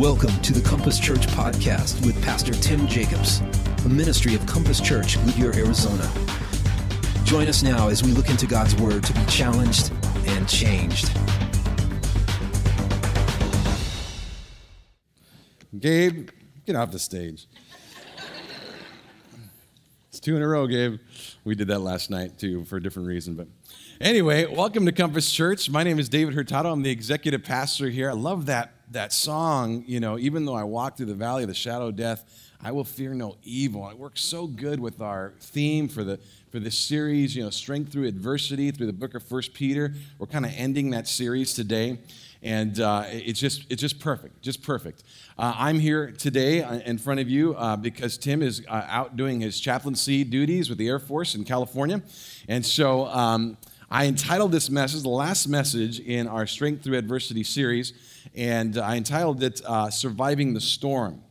Welcome to the Compass Church podcast with Pastor Tim Jacobs, a ministry of Compass Church, Goodyear, Arizona. Join us now as we look into God's Word to be challenged and changed. Gabe, get off the stage. it's two in a row, Gabe. We did that last night too for a different reason, but anyway, welcome to Compass Church. My name is David Hurtado. I'm the executive pastor here. I love that that song, you know, even though I walk through the valley of the shadow of death, I will fear no evil. It works so good with our theme for the for this series, you know, strength through adversity through the book of First Peter. We're kind of ending that series today, and uh, it's just it's just perfect, just perfect. Uh, I'm here today uh, in front of you uh, because Tim is uh, out doing his chaplaincy duties with the Air Force in California, and so. Um, I entitled this message, the last message in our Strength Through Adversity series, and I entitled it uh, Surviving the Storm.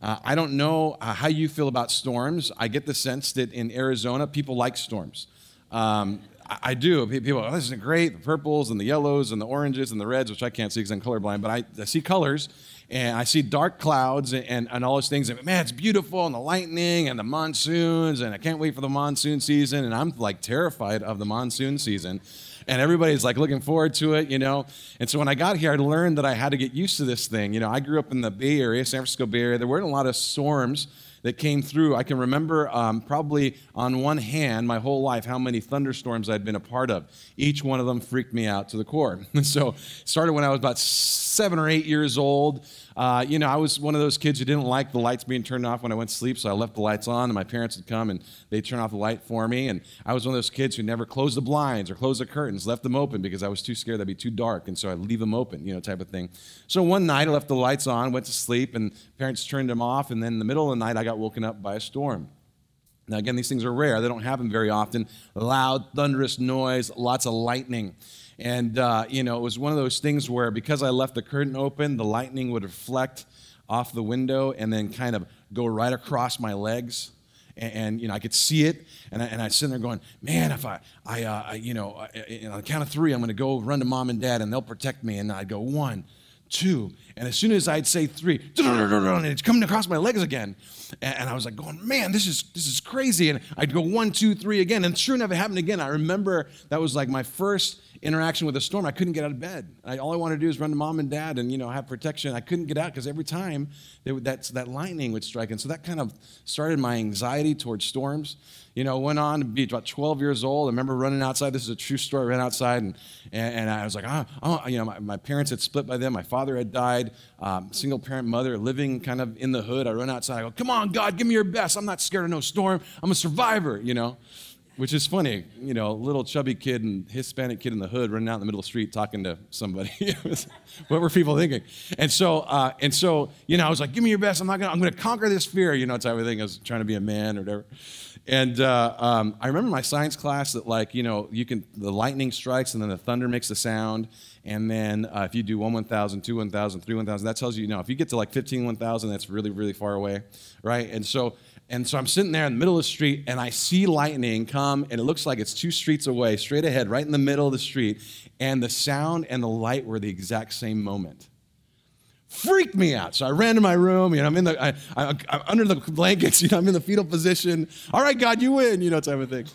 Uh, I don't know uh, how you feel about storms. I get the sense that in Arizona, people like storms. Um, I, I, do. People, oh, this is great. The purples and the yellows and the oranges and the reds, which I can't see because I'm colorblind, but I, I, see colors and I see dark clouds and, and, and all those things. And man, it's beautiful and the lightning and the monsoons, and I can't wait for the monsoon season. And I'm like terrified of the monsoon season and everybody's like looking forward to it, you know. And so when I got here, I learned that I had to get used to this thing. You know, I grew up in the Bay Area, San Francisco Bay Area. There weren't a lot of storms that came through. I can remember um, probably on one hand my whole life how many thunderstorms I'd been a part of. Each one of them freaked me out to the core. And so started when I was about seven or eight years old. Uh, you know, I was one of those kids who didn't like the lights being turned off when I went to sleep, so I left the lights on, and my parents would come and they'd turn off the light for me. And I was one of those kids who never closed the blinds or closed the curtains, left them open because I was too scared they'd be too dark, and so I'd leave them open, you know, type of thing. So one night I left the lights on, went to sleep, and parents turned them off, and then in the middle of the night I got woken up by a storm. Now, again, these things are rare. They don't happen very often. Loud, thunderous noise, lots of lightning. And, uh, you know, it was one of those things where because I left the curtain open, the lightning would reflect off the window and then kind of go right across my legs. And, and you know, I could see it, and I, and I sit there going, "Man, if I, I, uh, I you know, I, on the count of three, I'm going to go run to mom and dad, and they'll protect me." And I'd go one, two, and as soon as I'd say three, and it's coming across my legs again, and I was like, "Going, man, this is this is crazy!" And I'd go one, two, three again, and sure enough, it happened again. I remember that was like my first interaction with a storm, I couldn't get out of bed. I, all I wanted to do is run to mom and dad and you know have protection. I couldn't get out because every time that that lightning would strike, and so that kind of started my anxiety towards storms. You know, went on to be about 12 years old. I remember running outside. This is a true story. I ran outside and and, and I was like, oh, oh, you know, my, my, parents had split by then. My father had died. Um, single parent mother living kind of in the hood. I run outside. I go, come on, God, give me your best. I'm not scared of no storm. I'm a survivor. You know. Which is funny, you know, little chubby kid and Hispanic kid in the hood running out in the middle of the street talking to somebody. what were people thinking? And so, uh, and so, you know, I was like, "Give me your best. I'm not gonna. I'm gonna conquer this fear." You know, type of thing. I was trying to be a man or whatever. And uh, um, I remember my science class that, like, you know, you can the lightning strikes and then the thunder makes the sound, and then uh, if you do one 1,000, two 1,000, three 1,000, that tells you, you know, if you get to like 15 1,000, that's really, really far away, right? And so and so I'm sitting there in the middle of the street and I see lightning come and it looks like it's two streets away, straight ahead, right in the middle of the street. And the sound and the light were the exact same moment. Freaked me out. So I ran to my room, you know, I'm in the, I, I, I'm under the blankets, you know, I'm in the fetal position. All right, God, you win, you know, type of thing.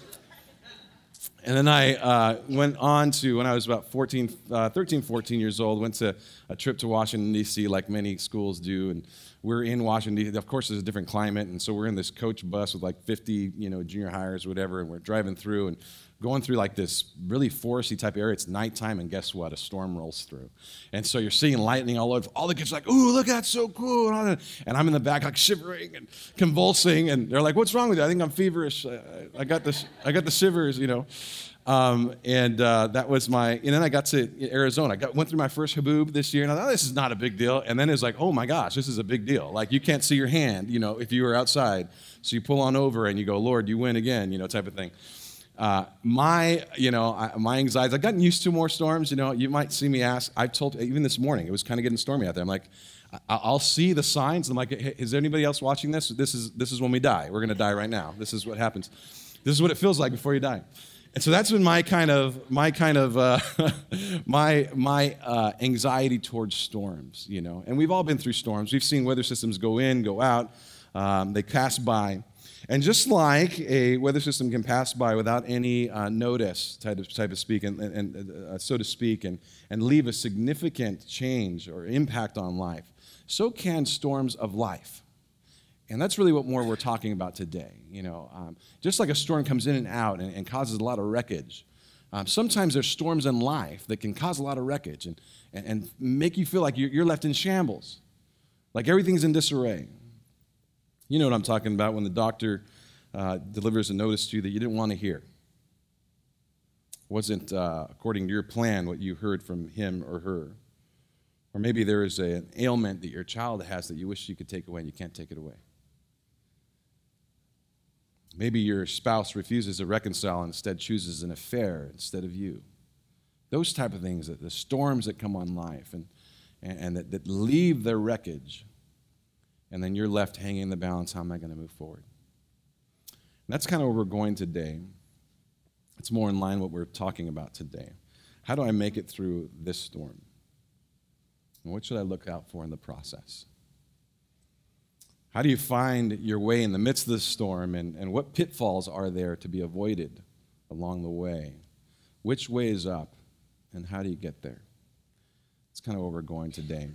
And then I uh, went on to, when I was about 14, uh, 13, 14 years old, went to a trip to Washington, D.C., like many schools do. And we're in Washington, Of course, there's a different climate. And so we're in this coach bus with like 50, you know, junior hires, whatever. And we're driving through and going through like this really foresty type area. It's nighttime, and guess what? A storm rolls through. And so you're seeing lightning all over. All the kids are like, ooh, look, that's so cool. And I'm in the back, like shivering and convulsing. And they're like, what's wrong with you? I think I'm feverish. I got, this, I got the shivers, you know. Um, and uh, that was my, and then I got to Arizona. I got, went through my first haboob this year, and I thought, this is not a big deal. And then it's like, oh my gosh, this is a big deal. Like, you can't see your hand, you know, if you were outside. So you pull on over and you go, Lord, you win again, you know, type of thing. Uh, my, you know, I, my anxieties, I've gotten used to more storms. You know, you might see me ask, I've told, even this morning, it was kind of getting stormy out there. I'm like, I'll see the signs. I'm like, hey, is there anybody else watching this? This is, this is when we die. We're going to die right now. This is what happens. This is what it feels like before you die. And so that's been my kind of my kind of uh, my my uh, anxiety towards storms, you know. And we've all been through storms. We've seen weather systems go in, go out. Um, they pass by, and just like a weather system can pass by without any uh, notice, type of, type of speak, and, and uh, so to speak, and and leave a significant change or impact on life, so can storms of life. And that's really what more we're talking about today. You know, um, just like a storm comes in and out and, and causes a lot of wreckage, um, sometimes there's storms in life that can cause a lot of wreckage and, and, and make you feel like you're, you're left in shambles, like everything's in disarray. You know what I'm talking about when the doctor uh, delivers a notice to you that you didn't want to hear. Wasn't uh, according to your plan what you heard from him or her. Or maybe there is a, an ailment that your child has that you wish you could take away and you can't take it away. Maybe your spouse refuses to reconcile and instead chooses an affair instead of you. Those type of things, the storms that come on life and, and, that, that leave their wreckage. And then you're left hanging in the balance. How am I going to move forward? And that's kind of where we're going today. It's more in line what we're talking about today. How do I make it through this storm? And what should I look out for in the process? How do you find your way in the midst of the storm, and, and what pitfalls are there to be avoided along the way? Which way is up, and how do you get there? It's kind of where we're going today.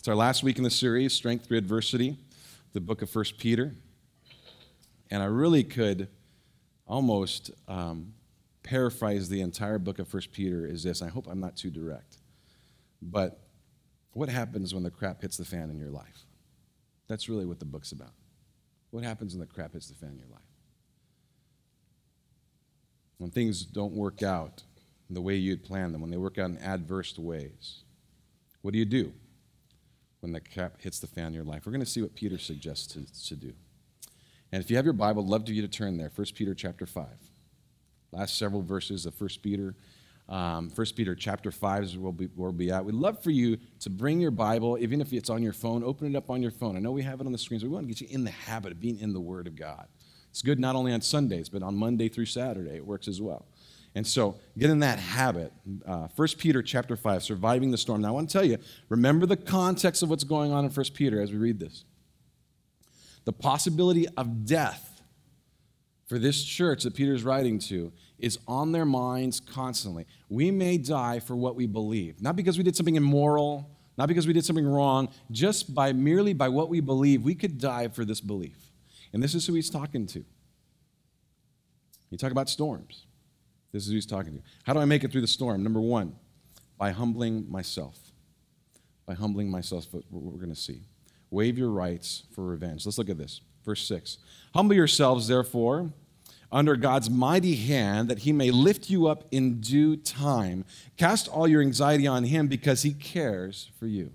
It's our last week in the series, Strength Through Adversity, the book of First Peter. And I really could almost um, paraphrase the entire book of First Peter is this. I hope I'm not too direct. But what happens when the crap hits the fan in your life? That's really what the book's about. What happens when the crap hits the fan in your life? When things don't work out the way you'd planned them, when they work out in adverse ways, what do you do when the crap hits the fan in your life? We're going to see what Peter suggests to, to do. And if you have your Bible, I'd love for you to turn there. 1 Peter chapter 5. Last several verses of 1 Peter um, 1 Peter chapter 5 is where we'll, be, where we'll be at. We'd love for you to bring your Bible, even if it's on your phone, open it up on your phone. I know we have it on the screens, we want to get you in the habit of being in the Word of God. It's good not only on Sundays, but on Monday through Saturday. It works as well. And so get in that habit. Uh, 1 Peter chapter 5, surviving the storm. Now I want to tell you, remember the context of what's going on in 1 Peter as we read this. The possibility of death for this church that Peter is writing to is on their minds constantly. We may die for what we believe, not because we did something immoral, not because we did something wrong, just by merely by what we believe, we could die for this belief. And this is who he's talking to. You talk about storms. This is who he's talking to. How do I make it through the storm? Number one, by humbling myself. By humbling myself, what we're going to see. Waive your rights for revenge. Let's look at this. Verse 6. Humble yourselves, therefore, under God's mighty hand that he may lift you up in due time. Cast all your anxiety on him because he cares for you.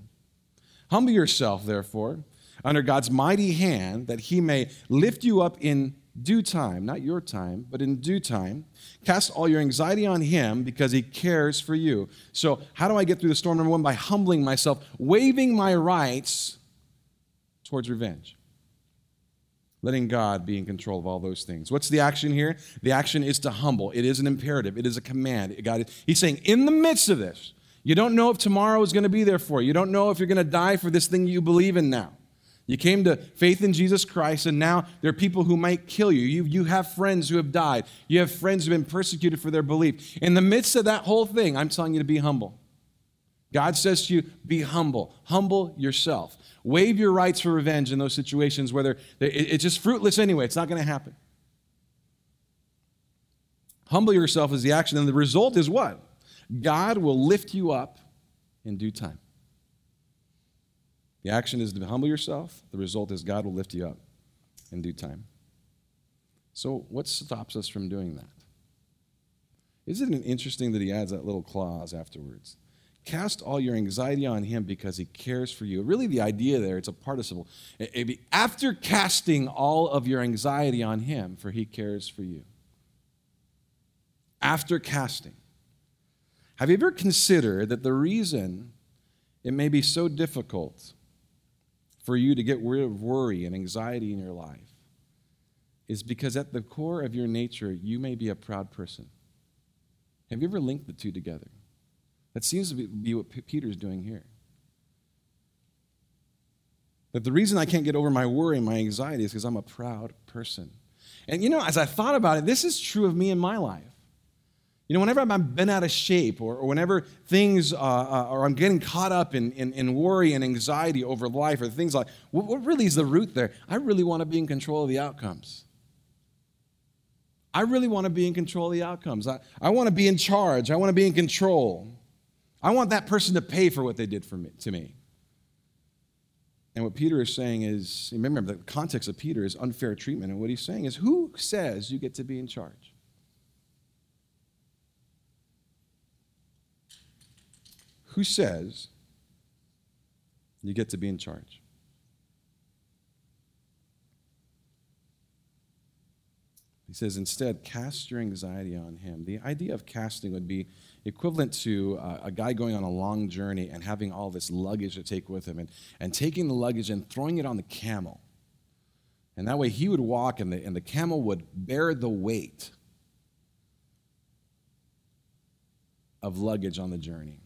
Humble yourself, therefore, under God's mighty hand that he may lift you up in due time, not your time, but in due time. Cast all your anxiety on him because he cares for you. So, how do I get through the storm? Number one, by humbling myself, waiving my rights towards revenge letting God be in control of all those things. What's the action here? The action is to humble. It is an imperative. It is a command. God, he's saying, in the midst of this, you don't know if tomorrow is going to be there for you. You don't know if you're going to die for this thing you believe in now. You came to faith in Jesus Christ, and now there are people who might kill you. you. You have friends who have died. You have friends who have been persecuted for their belief. In the midst of that whole thing, I'm telling you to be humble. God says to you, be humble. Humble yourself. Waive your rights for revenge in those situations where it's just fruitless anyway. It's not going to happen. Humble yourself is the action, and the result is what? God will lift you up in due time. The action is to humble yourself. The result is God will lift you up in due time. So, what stops us from doing that? Isn't it interesting that he adds that little clause afterwards? Cast all your anxiety on him because he cares for you. Really, the idea there, it's a participle. Be, after casting all of your anxiety on him, for he cares for you. After casting. Have you ever considered that the reason it may be so difficult for you to get rid of worry and anxiety in your life is because at the core of your nature, you may be a proud person. Have you ever linked the two together? That seems to be what Peter's doing here. That the reason I can't get over my worry and my anxiety is because I'm a proud person. And you know, as I thought about it, this is true of me in my life. You know, whenever I've been out of shape or, or whenever things, uh, uh, or I'm getting caught up in, in, in, worry and anxiety over life or things like, what, what really is the root there? I really want to be in control of the outcomes. I really want to be in control of the outcomes. I, I want to be in charge. I want to be in control. I want that person to pay for what they did for me, to me. And what Peter is saying is remember, the context of Peter is unfair treatment. And what he's saying is who says you get to be in charge? Who says you get to be in charge? He says, instead, cast your anxiety on him. The idea of casting would be equivalent to uh, a guy going on a long journey and having all this luggage to take with him and, and taking the luggage and throwing it on the camel. And that way he would walk and the, and the camel would bear the weight of luggage on the journey.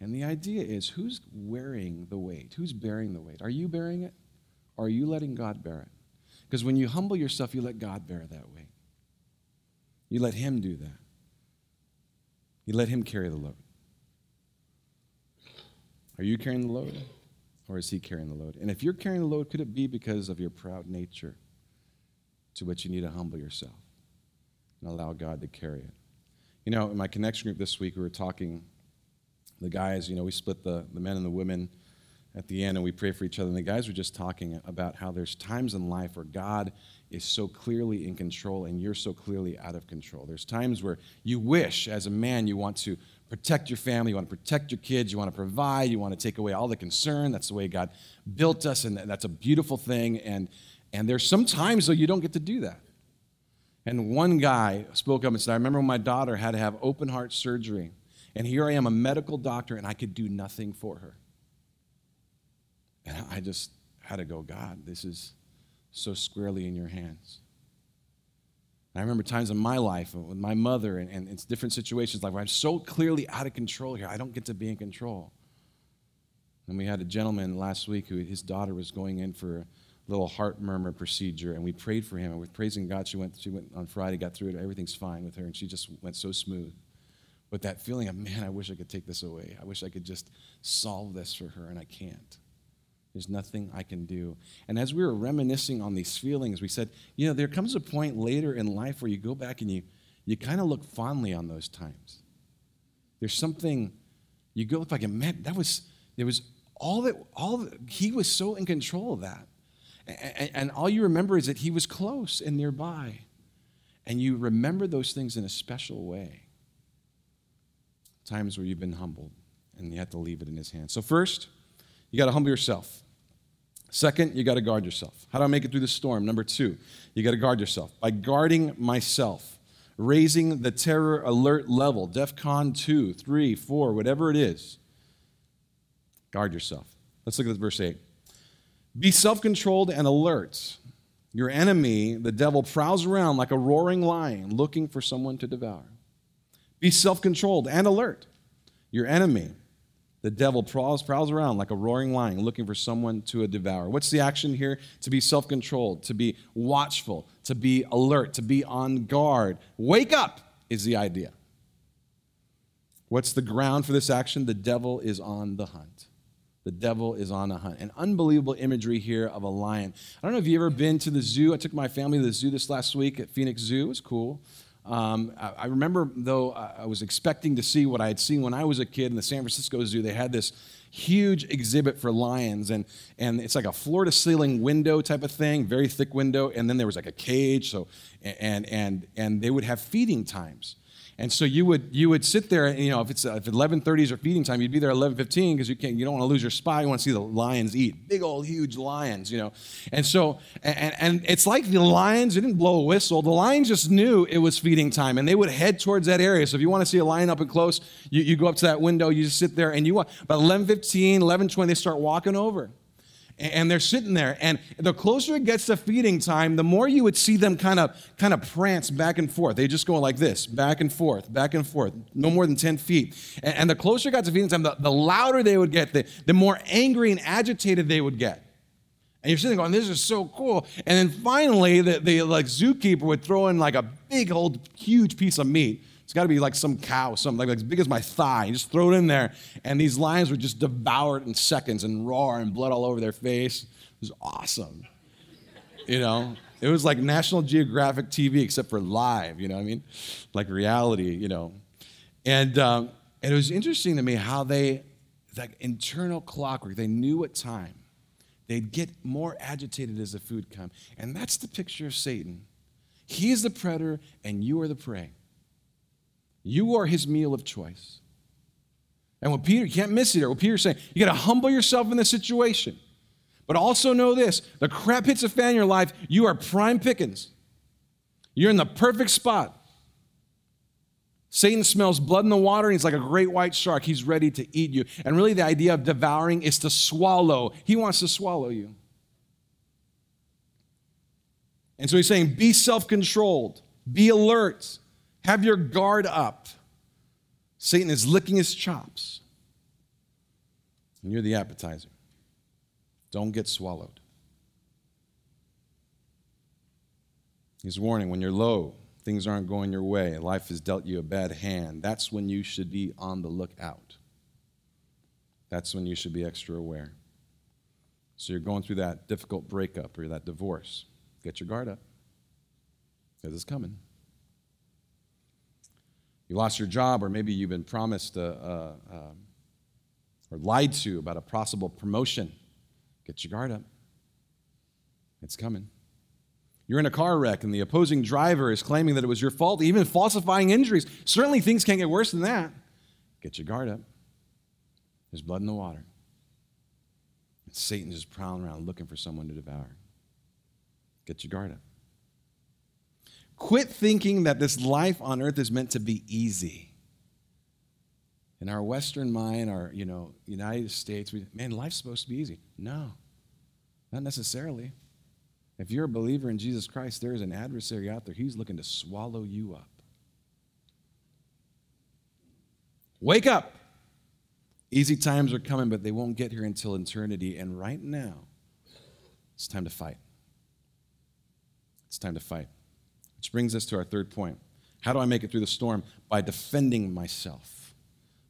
And the idea is who's wearing the weight? Who's bearing the weight? Are you bearing it? Or are you letting God bear it? Because when you humble yourself, you let God bear that weight. You let Him do that. You let Him carry the load. Are you carrying the load? Or is He carrying the load? And if you're carrying the load, could it be because of your proud nature to which you need to humble yourself and allow God to carry it? You know, in my connection group this week, we were talking, the guys, you know, we split the, the men and the women at the end and we pray for each other. And the guys were just talking about how there's times in life where God is so clearly in control and you're so clearly out of control. There's times where you wish, as a man, you want to protect your family, you want to protect your kids, you want to provide, you want to take away all the concern. That's the way God built us, and that's a beautiful thing. And, and there's some times, though, you don't get to do that. And one guy spoke up and said, I remember when my daughter had to have open heart surgery, and here I am, a medical doctor, and I could do nothing for her. And I just had to go, God, this is so squarely in your hands. I remember times in my life uh, with my mother and, and it's different situations like where I'm so clearly out of control here, I don't get to be in control. And we had a gentleman last week who his daughter was going in for a little heart murmur procedure, and we prayed for him. And with praising God, she went, she went on Friday, got through it, everything's fine with her, and she just went so smooth. But that feeling of, man, I wish I could take this away. I wish I could just solve this for her, and I can't. There's nothing I can do. And as we were reminiscing on these feelings, we said, you know, there comes a point later in life where you go back and you, you kind of look fondly on those times. There's something, you go back and, man, that was, there was all that, all he was so in control of that. And, and all you remember is that he was close and nearby. And you remember those things in a special way. Times where you've been humbled and you have to leave it in his hands. So, first, you got to humble yourself. Second, you got to guard yourself. How do I make it through the storm? Number two, you got to guard yourself by guarding myself, raising the terror alert level, DEF CON 2, 3, 4, whatever it is. Guard yourself. Let's look at verse 8. Be self controlled and alert. Your enemy, the devil, prowls around like a roaring lion looking for someone to devour. Be self controlled and alert. Your enemy, the devil prowls, prowls around like a roaring lion looking for someone to devour. What's the action here? To be self controlled, to be watchful, to be alert, to be on guard. Wake up is the idea. What's the ground for this action? The devil is on the hunt. The devil is on a hunt. An unbelievable imagery here of a lion. I don't know if you've ever been to the zoo. I took my family to the zoo this last week at Phoenix Zoo. It was cool. Um, I, I, remember, though, I was expecting to see what I had seen when I was a kid in the San Francisco Zoo. They had this huge exhibit for lions, and, and it's like a floor to ceiling window type of thing, very thick window, and then there was like a cage. So, and, and, and they would have feeding times. And so you would you would sit there, and, you know, if it's if 11:30 is your feeding time, you'd be there 11:15 because you can't you don't want to lose your spot. You want to see the lions eat, big old huge lions, you know. And so and and it's like the lions they didn't blow a whistle. The lions just knew it was feeding time, and they would head towards that area. So if you want to see a lion up and close, you, you go up to that window, you just sit there, and you. About 11:15, 11:20, they start walking over. And they're sitting there. And the closer it gets to feeding time the more you would see them kind of kind of prance back and forth. They just go like this back and forth back and forth no more than 10 feet. And, and the closer it got to feeding time the, the louder they would get the, the more angry and agitated they would get. And you're sitting there going this is so cool. And then finally the, the like zookeeper would throw in like a big old huge piece of meat it's got to be like some cow, something like, as big as my thigh. You just throw it in there, and these lions would just devour it in seconds and roar and blood all over their face. It was awesome. You know, it was like National Geographic TV, except for live. You know I mean? Like reality. You know, and um, and it was interesting to me how they, like internal clockwork. They knew what time. They'd get more agitated as the food come, and that's the picture of Satan. He is the predator, and you are the prey. You are his meal of choice. And what Peter, you can't miss it. What Peter's saying, you got to humble yourself in this situation. But also know this the crap hits a fan in your life, you are prime pickings. You're in the perfect spot. Satan smells blood in the water and he's like a great white shark. He's ready to eat you. And really, the idea of devouring is to swallow. He wants to swallow you. And so he's saying, be self controlled, be alert, have your guard up. Satan is licking his chops. And you're the appetizer. Don't get swallowed. He's warning when you're low, things aren't going your way, life has dealt you a bad hand. That's when you should be on the lookout. That's when you should be extra aware. So you're going through that difficult breakup or that divorce. Get your guard up because it's coming you lost your job, or maybe you've been promised a, a, a, or lied to about a possible promotion, get your guard up. It's coming. You're in a car wreck and the opposing driver is claiming that it was your fault, even falsifying injuries. Certainly things can't get worse than that. Get your guard up. There's blood in the water. And Satan's just prowling around looking for someone to devour. Get your guard up. Quit thinking that this life on earth is meant to be easy. In our Western mind, our you know United States, we, man, life's supposed to be easy. No, not necessarily. If you're a believer in Jesus Christ, there is an adversary out there. He's looking to swallow you up. Wake up. Easy times are coming, but they won't get here until eternity. And right now, it's time to fight. It's time to fight. Which brings us to our third point. How do I make it through the storm? By defending myself.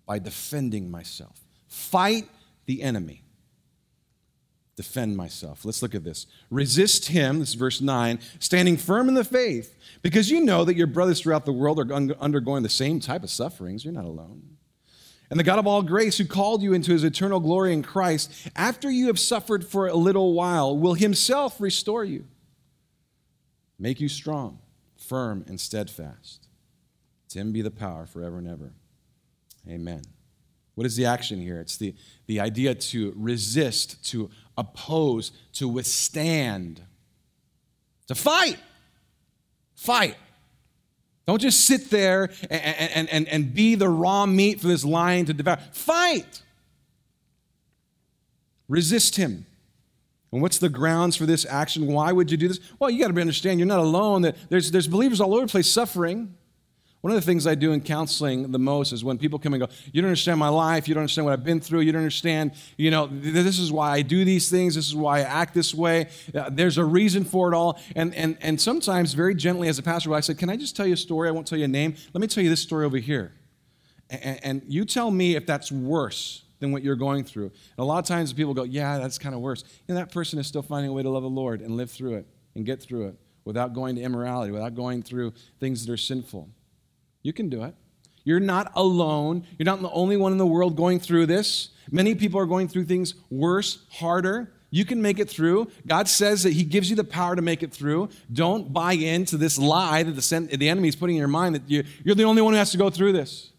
By defending myself. Fight the enemy. Defend myself. Let's look at this. Resist him, this is verse 9, standing firm in the faith, because you know that your brothers throughout the world are undergoing the same type of sufferings. You're not alone. And the God of all grace, who called you into his eternal glory in Christ, after you have suffered for a little while, will himself restore you, make you strong firm and steadfast. To him be the power forever and ever. Amen. What is the action here? It's the, the idea to resist, to oppose, to withstand, to fight. Fight. Don't just sit there and, and, and, and be the raw meat for this lion to devour. Fight. Resist him. And what's the grounds for this action? Why would you do this? Well, you got to understand you're not alone. That there's, there's believers all over the place suffering. One of the things I do in counseling the most is when people come and go, You don't understand my life. You don't understand what I've been through. You don't understand, you know, this is why I do these things. This is why I act this way. Uh, there's a reason for it all. And, and, and sometimes, very gently as a pastor, I said, Can I just tell you a story? I won't tell you a name. Let me tell you this story over here. And, and you tell me if that's worse than what you're going through. And a lot of times people go, yeah, that's kind of worse. And that person is still finding a way to love the Lord and live through it and get through it without going to immorality, without going through things that are sinful. You can do it. You're not alone. You're not the only one in the world going through this. Many people are going through things worse, harder. You can make it through. God says that He gives you the power to make it through. Don't buy into this lie that the, the enemy is putting in your mind that you, you're the only one who has to go through this.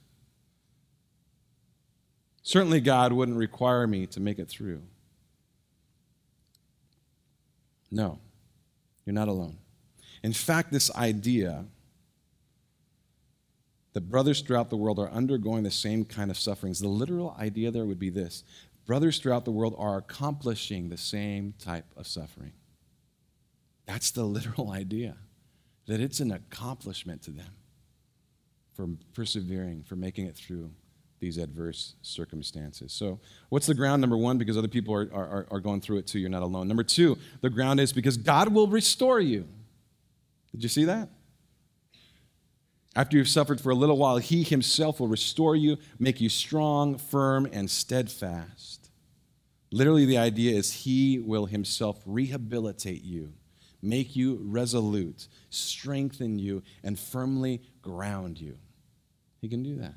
Certainly, God wouldn't require me to make it through. No, you're not alone. In fact, this idea that brothers throughout the world are undergoing the same kind of sufferings, the literal idea there would be this brothers throughout the world are accomplishing the same type of suffering. That's the literal idea, that it's an accomplishment to them for persevering, for making it through these adverse circumstances. So, what's the ground? Number one, because other people are, are, are going through it too, you're not alone. Number two, the ground is because God will restore you. Did you see that? After you've suffered for a little while, He Himself will restore you, make you strong, firm, and steadfast. Literally, the idea is He will Himself rehabilitate you, make you resolute, strengthen you, and firmly ground you. He can do that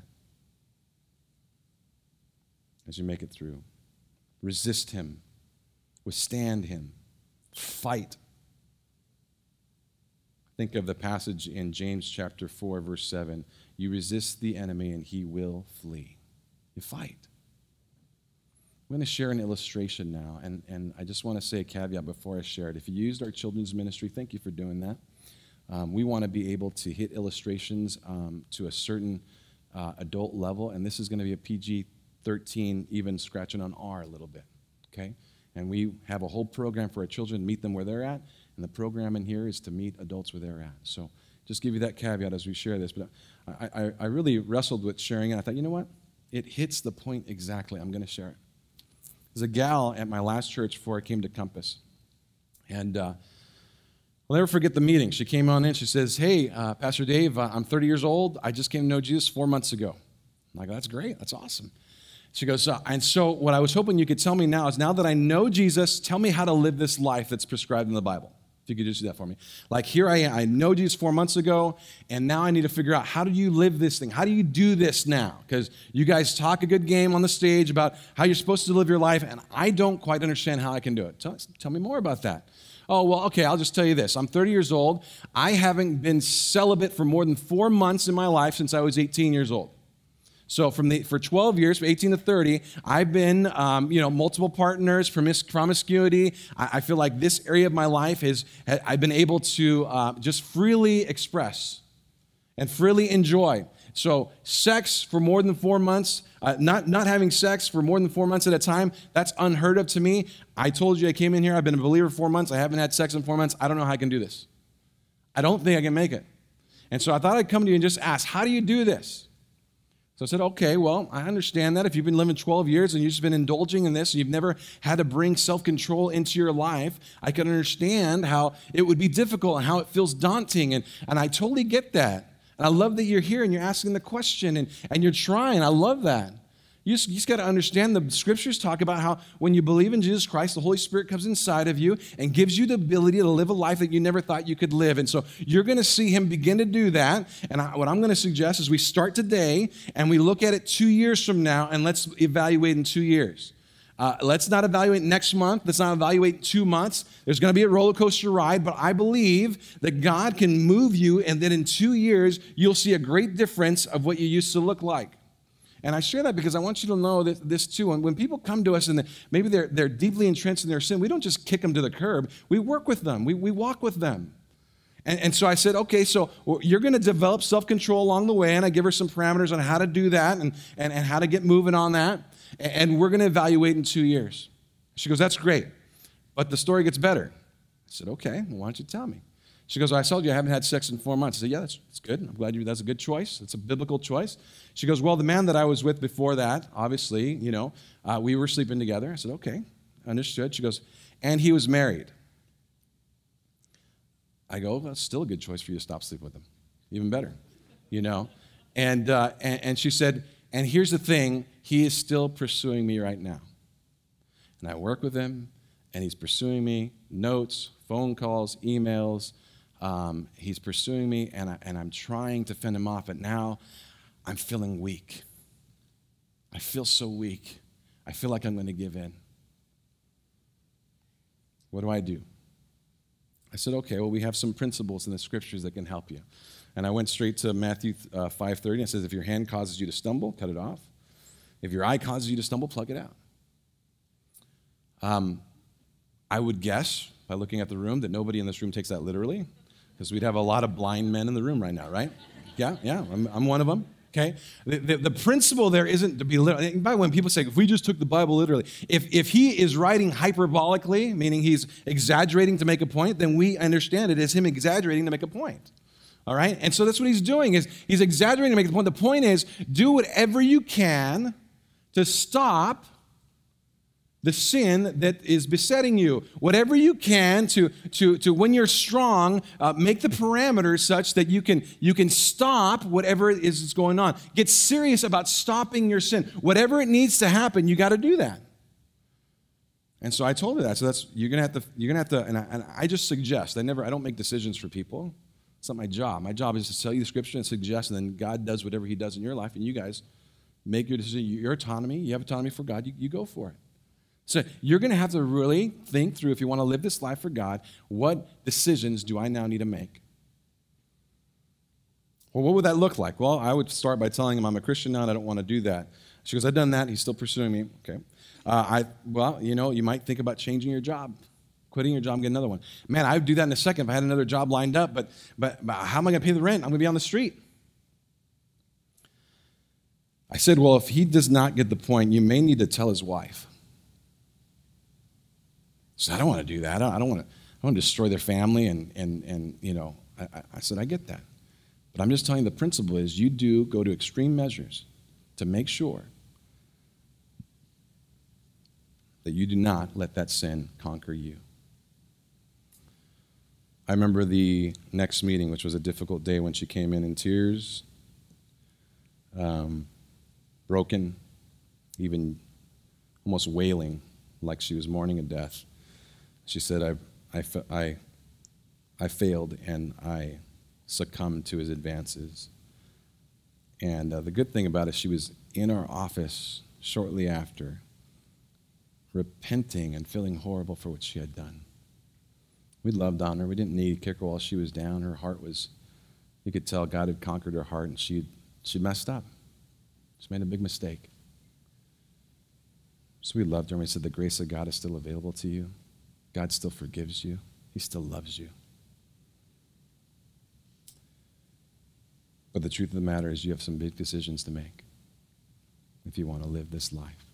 as you make it through. Resist him, withstand him, fight. Think of the passage in James chapter 4, verse 7. You resist the enemy and he will flee. You fight. I'm going to share an illustration now, and, and I just want to say a caveat before I share it. If you used our children's ministry, thank you for doing that. Um, we want to be able to hit illustrations um, to a certain uh, adult level, and this is going to be a PG 13 even scratching on R a little bit, okay? And we have a whole program for our children, meet them where they're at, and the program in here is to meet adults where they're at. So just give you that caveat as we share this. But I, I, I really wrestled with sharing it. I thought, you know what? It hits the point exactly. I'm going to share it. There's a gal at my last church before I came to Compass. And uh, I'll never forget the meeting. She came on in. She says, Hey, uh, Pastor Dave, uh, I'm 30 years old. I just came to know Jesus four months ago. I'm like, That's great. That's awesome. She goes, and so what I was hoping you could tell me now is now that I know Jesus, tell me how to live this life that's prescribed in the Bible. If you could just do that for me. Like here I am, I know Jesus four months ago, and now I need to figure out how do you live this thing? How do you do this now? Because you guys talk a good game on the stage about how you're supposed to live your life, and I don't quite understand how I can do it. Tell, tell me more about that. Oh, well, okay, I'll just tell you this. I'm 30 years old. I haven't been celibate for more than four months in my life since I was 18 years old. So from the, for 12 years, from 18 to 30, I've been, um, you know, multiple partners, promis- promiscuity. I, I, feel like this area of my life is, I've been able to uh, just freely express and freely enjoy. So sex for more than four months, uh, not, not having sex for more than four months at a time, that's unheard of to me. I told you I came in here, I've been a believer four months, I haven't had sex in four months. I don't know how I can do this. I don't think I can make it. And so I thought I'd come to you and just ask, how do you do this? So I said, okay, well, I understand that. If you've been living 12 years and you've just been indulging in this and you've never had to bring self control into your life, I can understand how it would be difficult and how it feels daunting. And, and I totally get that. And I love that you're here and you're asking the question and, and you're trying. I love that. You just, just got to understand the scriptures talk about how when you believe in Jesus Christ, the Holy Spirit comes inside of you and gives you the ability to live a life that you never thought you could live. And so you're going to see Him begin to do that. And I, what I'm going to suggest is we start today and we look at it two years from now and let's evaluate in two years. Uh, let's not evaluate next month. Let's not evaluate two months. There's going to be a roller coaster ride, but I believe that God can move you, and that in two years, you'll see a great difference of what you used to look like. And I share that because I want you to know that this too. And when people come to us and maybe they're, they're deeply entrenched in their sin, we don't just kick them to the curb. We work with them, we, we walk with them. And, and so I said, okay, so you're going to develop self control along the way. And I give her some parameters on how to do that and, and, and how to get moving on that. And we're going to evaluate in two years. She goes, that's great. But the story gets better. I said, okay, well, why don't you tell me? She goes, I told you I haven't had sex in four months. I said, yeah, that's, that's good. I'm glad you, that's a good choice. It's a biblical choice. She goes, well, the man that I was with before that, obviously, you know, uh, we were sleeping together. I said, okay, understood. She goes, and he was married. I go, that's still a good choice for you to stop sleeping with him. Even better, you know. And, uh, and, and she said, and here's the thing, he is still pursuing me right now. And I work with him, and he's pursuing me, notes, phone calls, emails, um, he's pursuing me, and, I, and I'm trying to fend him off, but now I'm feeling weak. I feel so weak. I feel like I'm going to give in. What do I do? I said, okay, well, we have some principles in the scriptures that can help you. And I went straight to Matthew uh, 5.30, and it says, if your hand causes you to stumble, cut it off. If your eye causes you to stumble, plug it out. Um, I would guess, by looking at the room, that nobody in this room takes that literally because we'd have a lot of blind men in the room right now, right? Yeah, yeah, I'm, I'm one of them. Okay? The, the, the, principle there isn't to be literal. By the way, when people say, if we just took the Bible literally, if, if he is writing hyperbolically, meaning he's exaggerating to make a point, then we understand it as him exaggerating to make a point. All right? And so that's what he's doing is he's exaggerating to make the point. The point is do whatever you can to stop the sin that is besetting you. Whatever you can to, to, to when you're strong, uh, make the parameters such that you can, you can stop whatever is going on. Get serious about stopping your sin. Whatever it needs to happen, you got to do that. And so I told her that. So that's you're gonna have to you're gonna have to. And I, and I just suggest. I never. I don't make decisions for people. It's not my job. My job is to tell you the scripture and suggest, and then God does whatever He does in your life, and you guys make your decision. Your autonomy. You have autonomy for God. You, you go for it. So you're going to have to really think through if you want to live this life for God, what decisions do I now need to make? Well, what would that look like? Well, I would start by telling him I'm a Christian now and I don't want to do that. She goes, I've done that. He's still pursuing me. Okay. Uh, I, well, you know, you might think about changing your job, quitting your job get another one. Man, I would do that in a second if I had another job lined up, but, but, but how am I going to pay the rent? I'm going to be on the street. I said, well, if he does not get the point, you may need to tell his wife. So I don't want to do that. I don't, want to. I want to destroy their family, and and and you know. I, I said I get that, but I'm just telling you the principle is you do go to extreme measures to make sure that you do not let that sin conquer you. I remember the next meeting, which was a difficult day when she came in in tears, um, broken, even almost wailing like she was mourning a death. She said, I, I, I, I failed and I succumbed to his advances. And uh, the good thing about it, she was in our office shortly after, repenting and feeling horrible for what she had done. We loved on her. We didn't need to kick her while she was down. Her heart was, you could tell God had conquered her heart and she she messed up. She made a big mistake. So we loved her and we said, The grace of God is still available to you. God still forgives you, He still loves you. But the truth of the matter is, you have some big decisions to make if you want to live this life.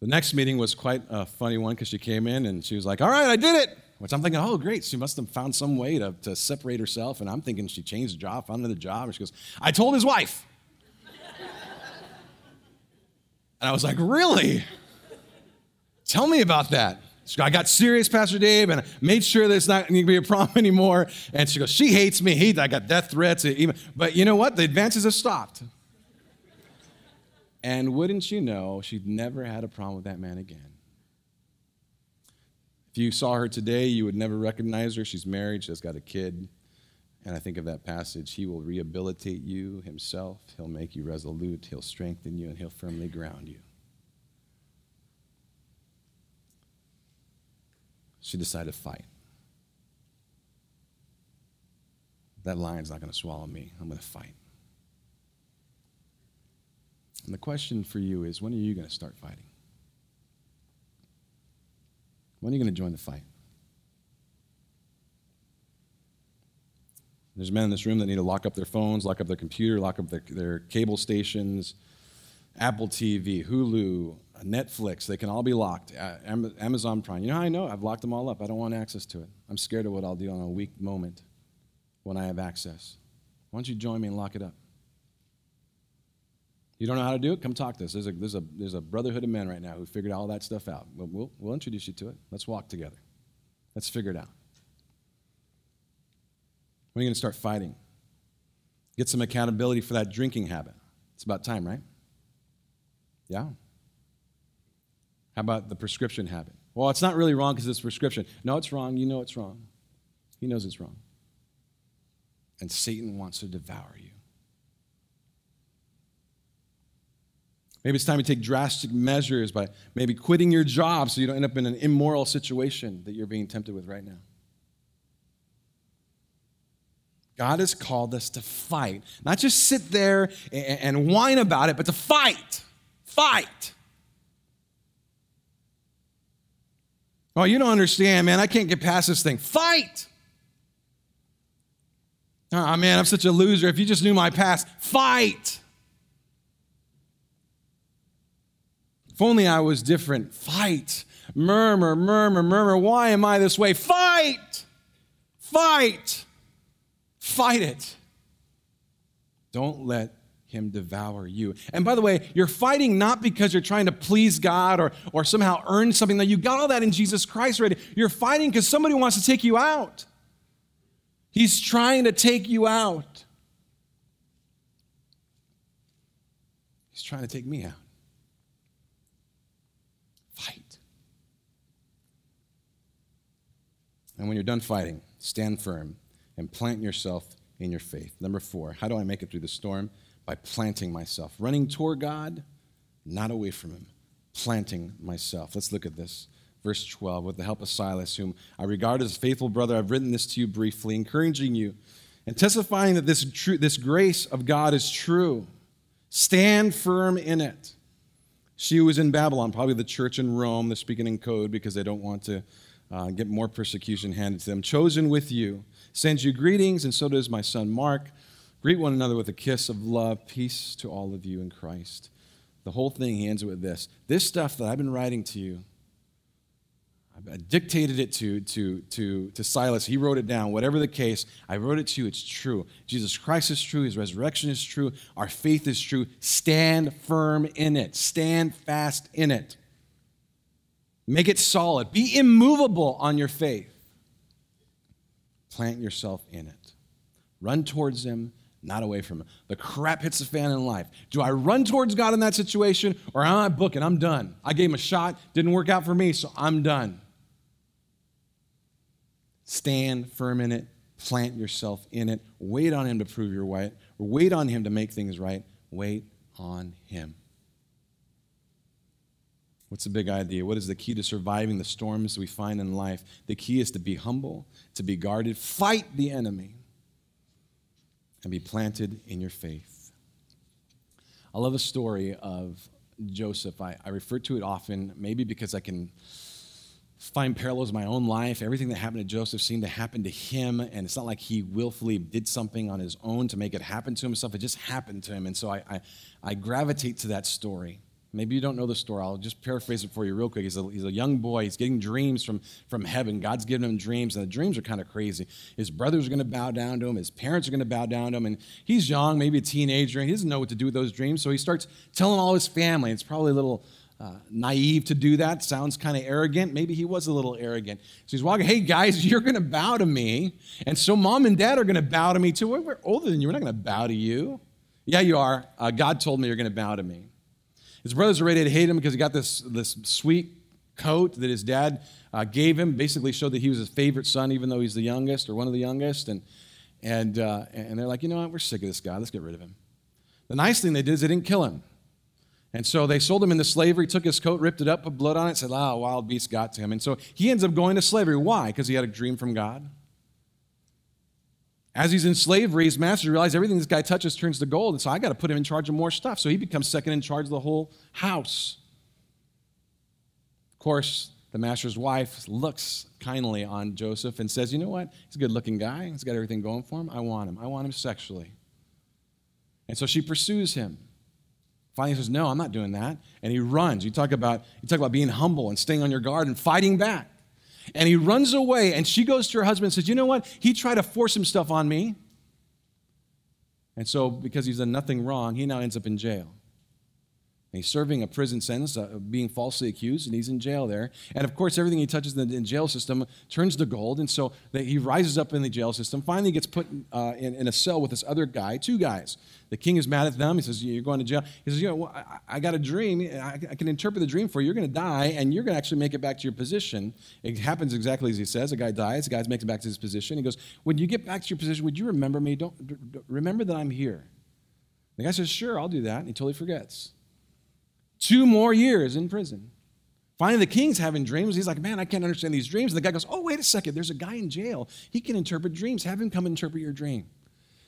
The next meeting was quite a funny one because she came in and she was like, All right, I did it. Which I'm thinking, oh, great. She must have found some way to, to separate herself. And I'm thinking she changed the job, found another job. And she goes, I told his wife. and I was like, Really? Tell me about that. I got serious, Pastor Dave, and I made sure that it's not going to be a problem anymore. And she goes, She hates me. He, I got death threats. Even, but you know what? The advances have stopped. And wouldn't you know, she'd never had a problem with that man again. If you saw her today, you would never recognize her. She's married, she's got a kid. And I think of that passage He will rehabilitate you Himself, He'll make you resolute, He'll strengthen you, and He'll firmly ground you. She decided to fight. That lion's not going to swallow me. I'm going to fight. And the question for you is when are you going to start fighting? When are you going to join the fight? There's men in this room that need to lock up their phones, lock up their computer, lock up their, their cable stations, Apple TV, Hulu, Netflix, they can all be locked. Amazon Prime. You know how I know? I've locked them all up. I don't want access to it. I'm scared of what I'll do on a weak moment when I have access. Why don't you join me and lock it up? You don't know how to do it? Come talk to us. There's a, there's a, there's a brotherhood of men right now who figured all that stuff out. We'll, we'll, we'll introduce you to it. Let's walk together. Let's figure it out. When are you going to start fighting? Get some accountability for that drinking habit. It's about time, right? Yeah. How about the prescription habit? Well, it's not really wrong because it's prescription. No, it's wrong. You know it's wrong. He knows it's wrong. And Satan wants to devour you. Maybe it's time to take drastic measures by maybe quitting your job so you don't end up in an immoral situation that you're being tempted with right now. God has called us to fight, not just sit there and whine about it, but to fight. Fight. Oh, you don't understand, man. I can't get past this thing. Fight. Oh man, I'm such a loser. If you just knew my past, fight. If only I was different, fight. Murmur, murmur, murmur. Why am I this way? Fight. Fight. Fight it. Don't let him devour you. And by the way, you're fighting not because you're trying to please God or, or somehow earn something. That you got all that in Jesus Christ already. You're fighting because somebody wants to take you out. He's trying to take you out. He's trying to take me out. Fight. And when you're done fighting, stand firm and plant yourself in your faith. Number four, how do I make it through the storm? By planting myself, running toward God, not away from Him, planting myself. Let's look at this. Verse 12, with the help of Silas, whom I regard as a faithful brother, I've written this to you briefly, encouraging you and testifying that this, true, this grace of God is true. Stand firm in it. She was in Babylon, probably the church in Rome. They're speaking in code because they don't want to uh, get more persecution handed to them. Chosen with you, sends you greetings, and so does my son Mark. Greet one another with a kiss of love. Peace to all of you in Christ. The whole thing, ends with this This stuff that I've been writing to you, I dictated it to, to, to, to Silas. He wrote it down. Whatever the case, I wrote it to you. It's true. Jesus Christ is true. His resurrection is true. Our faith is true. Stand firm in it, stand fast in it. Make it solid. Be immovable on your faith. Plant yourself in it. Run towards Him, not away from Him. The crap hits the fan in life. Do I run towards God in that situation, or am I booking? I'm done. I gave Him a shot, didn't work out for me, so I'm done. Stand firm in it. Plant yourself in it. Wait on Him to prove your right. Wait on Him to make things right. Wait on Him. What's the big idea? What is the key to surviving the storms we find in life? The key is to be humble, to be guarded, fight the enemy, and be planted in your faith. I love the story of Joseph. I, I refer to it often, maybe because I can find parallels in my own life. Everything that happened to Joseph seemed to happen to him, and it's not like he willfully did something on his own to make it happen to himself. It just happened to him. And so I, I, I gravitate to that story. Maybe you don't know the story. I'll just paraphrase it for you real quick. He's a, he's a young boy. He's getting dreams from, from heaven. God's giving him dreams, and the dreams are kind of crazy. His brothers are going to bow down to him. His parents are going to bow down to him. And he's young, maybe a teenager, and he doesn't know what to do with those dreams. So he starts telling all his family. It's probably a little uh, naive to do that. Sounds kind of arrogant. Maybe he was a little arrogant. So he's walking, hey guys, you're going to bow to me. And so mom and dad are going to bow to me too. We're, we're older than you. We're not going to bow to you. Yeah, you are. Uh, God told me you're going to bow to me. His brothers are ready to hate him because he got this, this sweet coat that his dad uh, gave him, basically showed that he was his favorite son, even though he's the youngest or one of the youngest. And, and, uh, and they're like, you know what? We're sick of this guy. Let's get rid of him. The nice thing they did is they didn't kill him. And so they sold him into slavery, took his coat, ripped it up, put blood on it, said, ah, wild beast got to him. And so he ends up going to slavery. Why? Because he had a dream from God. As he's in slavery, his master realizes everything this guy touches turns to gold. And so I got to put him in charge of more stuff. So he becomes second in charge of the whole house. Of course, the master's wife looks kindly on Joseph and says, You know what? He's a good looking guy. He's got everything going for him. I want him. I want him sexually. And so she pursues him. Finally, says, No, I'm not doing that. And he runs. You talk about, you talk about being humble and staying on your guard and fighting back. And he runs away, and she goes to her husband and says, You know what? He tried to force himself on me. And so, because he's done nothing wrong, he now ends up in jail. He's serving a prison sentence, uh, being falsely accused, and he's in jail there. And of course, everything he touches in the jail system turns to gold. And so he rises up in the jail system. Finally, gets put uh, in, in, a cell with this other guy, two guys. The king is mad at them. He says, You're going to jail. He says, You know, well, I, I, got a dream. I, I, can interpret the dream for you. You're going to die, and you're going to actually make it back to your position. It happens exactly as he says. A guy dies. The guy makes it back to his position. He goes, When you get back to your position, would you remember me? Don't remember that I'm here. The guy says, Sure, I'll do that. And he totally forgets. Two more years in prison. Finally, the king's having dreams. He's like, Man, I can't understand these dreams. And the guy goes, Oh, wait a second. There's a guy in jail. He can interpret dreams. Have him come interpret your dream.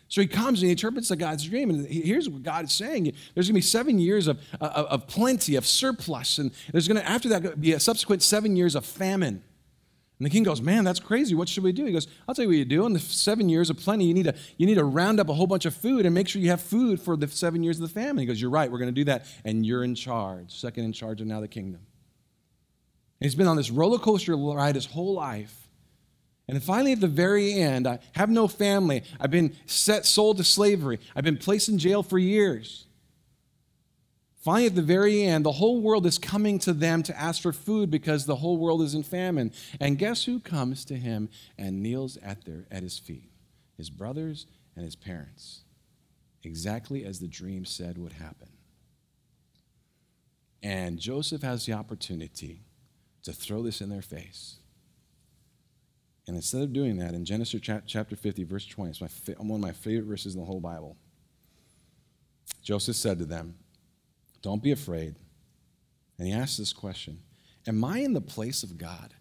So he comes and he interprets the God's dream. And here's what God is saying there's going to be seven years of, uh, of, of plenty, of surplus. And there's going to, after that, be a subsequent seven years of famine. And the king goes, Man, that's crazy. What should we do? He goes, I'll tell you what you do. In the seven years of plenty, you need, to, you need to round up a whole bunch of food and make sure you have food for the seven years of the famine. He goes, You're right. We're going to do that. And you're in charge, second in charge of now the kingdom. And he's been on this roller coaster ride his whole life. And finally, at the very end, I have no family. I've been set, sold to slavery. I've been placed in jail for years. Finally, at the very end, the whole world is coming to them to ask for food because the whole world is in famine. And guess who comes to him and kneels at, their, at his feet? His brothers and his parents. Exactly as the dream said would happen. And Joseph has the opportunity to throw this in their face. And instead of doing that, in Genesis chapter 50, verse 20, it's my, one of my favorite verses in the whole Bible. Joseph said to them, don't be afraid. And he asks this question Am I in the place of God?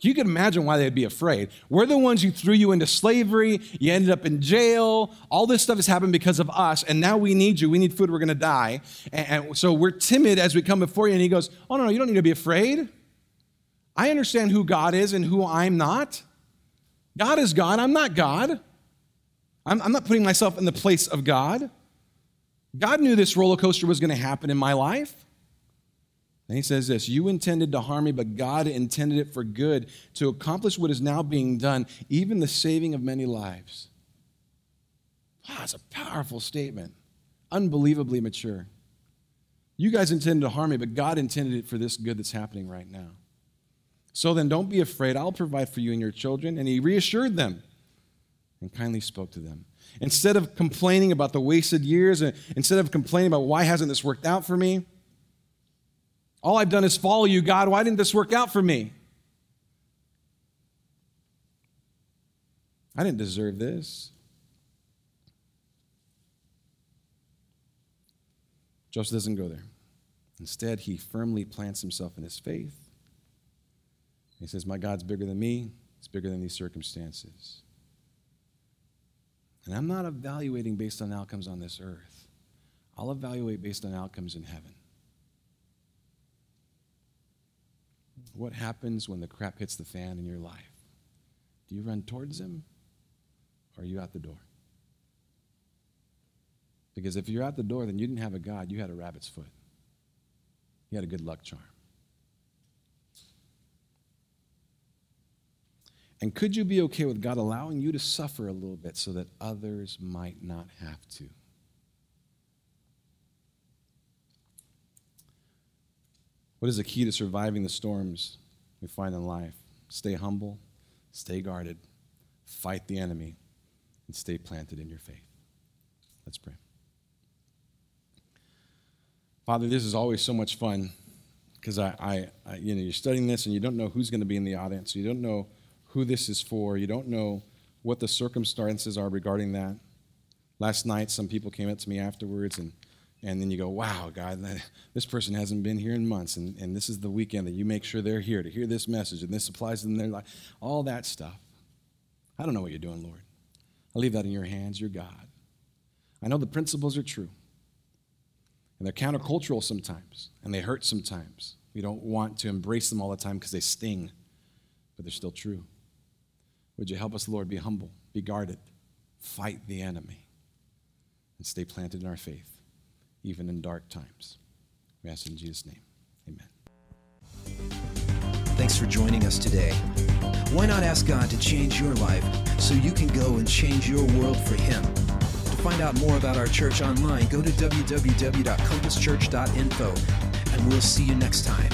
You can imagine why they'd be afraid. We're the ones who threw you into slavery. You ended up in jail. All this stuff has happened because of us. And now we need you. We need food. We're going to die. And, and, so we're timid as we come before you. And he goes, Oh, no, no, you don't need to be afraid. I understand who God is and who I'm not. God is God. I'm not God. I'm, I'm not putting myself in the place of God. God knew this roller coaster was going to happen in my life. And he says this You intended to harm me, but God intended it for good to accomplish what is now being done, even the saving of many lives. Wow, that's a powerful statement. Unbelievably mature. You guys intended to harm me, but God intended it for this good that's happening right now. So then don't be afraid. I'll provide for you and your children. And he reassured them and kindly spoke to them. Instead of complaining about the wasted years, and instead of complaining about why hasn't this worked out for me, all I've done is follow you, God. Why didn't this work out for me? I didn't deserve this. Joseph doesn't go there. Instead, he firmly plants himself in his faith. He says, My God's bigger than me, It's bigger than these circumstances. And I'm not evaluating based on outcomes on this earth, I'll evaluate based on outcomes in heaven. What happens when the crap hits the fan in your life? Do you run towards him or are you out the door? Because if you're out the door, then you didn't have a God, you had a rabbit's foot. You had a good luck charm. And could you be okay with God allowing you to suffer a little bit so that others might not have to? What is the key to surviving the storms we find in life? Stay humble, stay guarded, fight the enemy, and stay planted in your faith. Let's pray. Father, this is always so much fun because I, I, I, you know, you're studying this and you don't know who's going to be in the audience. You don't know who this is for. You don't know what the circumstances are regarding that. Last night, some people came up to me afterwards, and, and then you go, Wow, God, this person hasn't been here in months, and, and this is the weekend that you make sure they're here to hear this message, and this applies to their life. All that stuff. I don't know what you're doing, Lord. I leave that in your hands. You're God. I know the principles are true, and they're countercultural sometimes, and they hurt sometimes. We don't want to embrace them all the time because they sting, but they're still true. Would you help us, Lord, be humble, be guarded, fight the enemy, and stay planted in our faith, even in dark times? We ask in Jesus' name. Amen. Thanks for joining us today. Why not ask God to change your life so you can go and change your world for Him? To find out more about our church online, go to www.compasschurch.info, and we'll see you next time.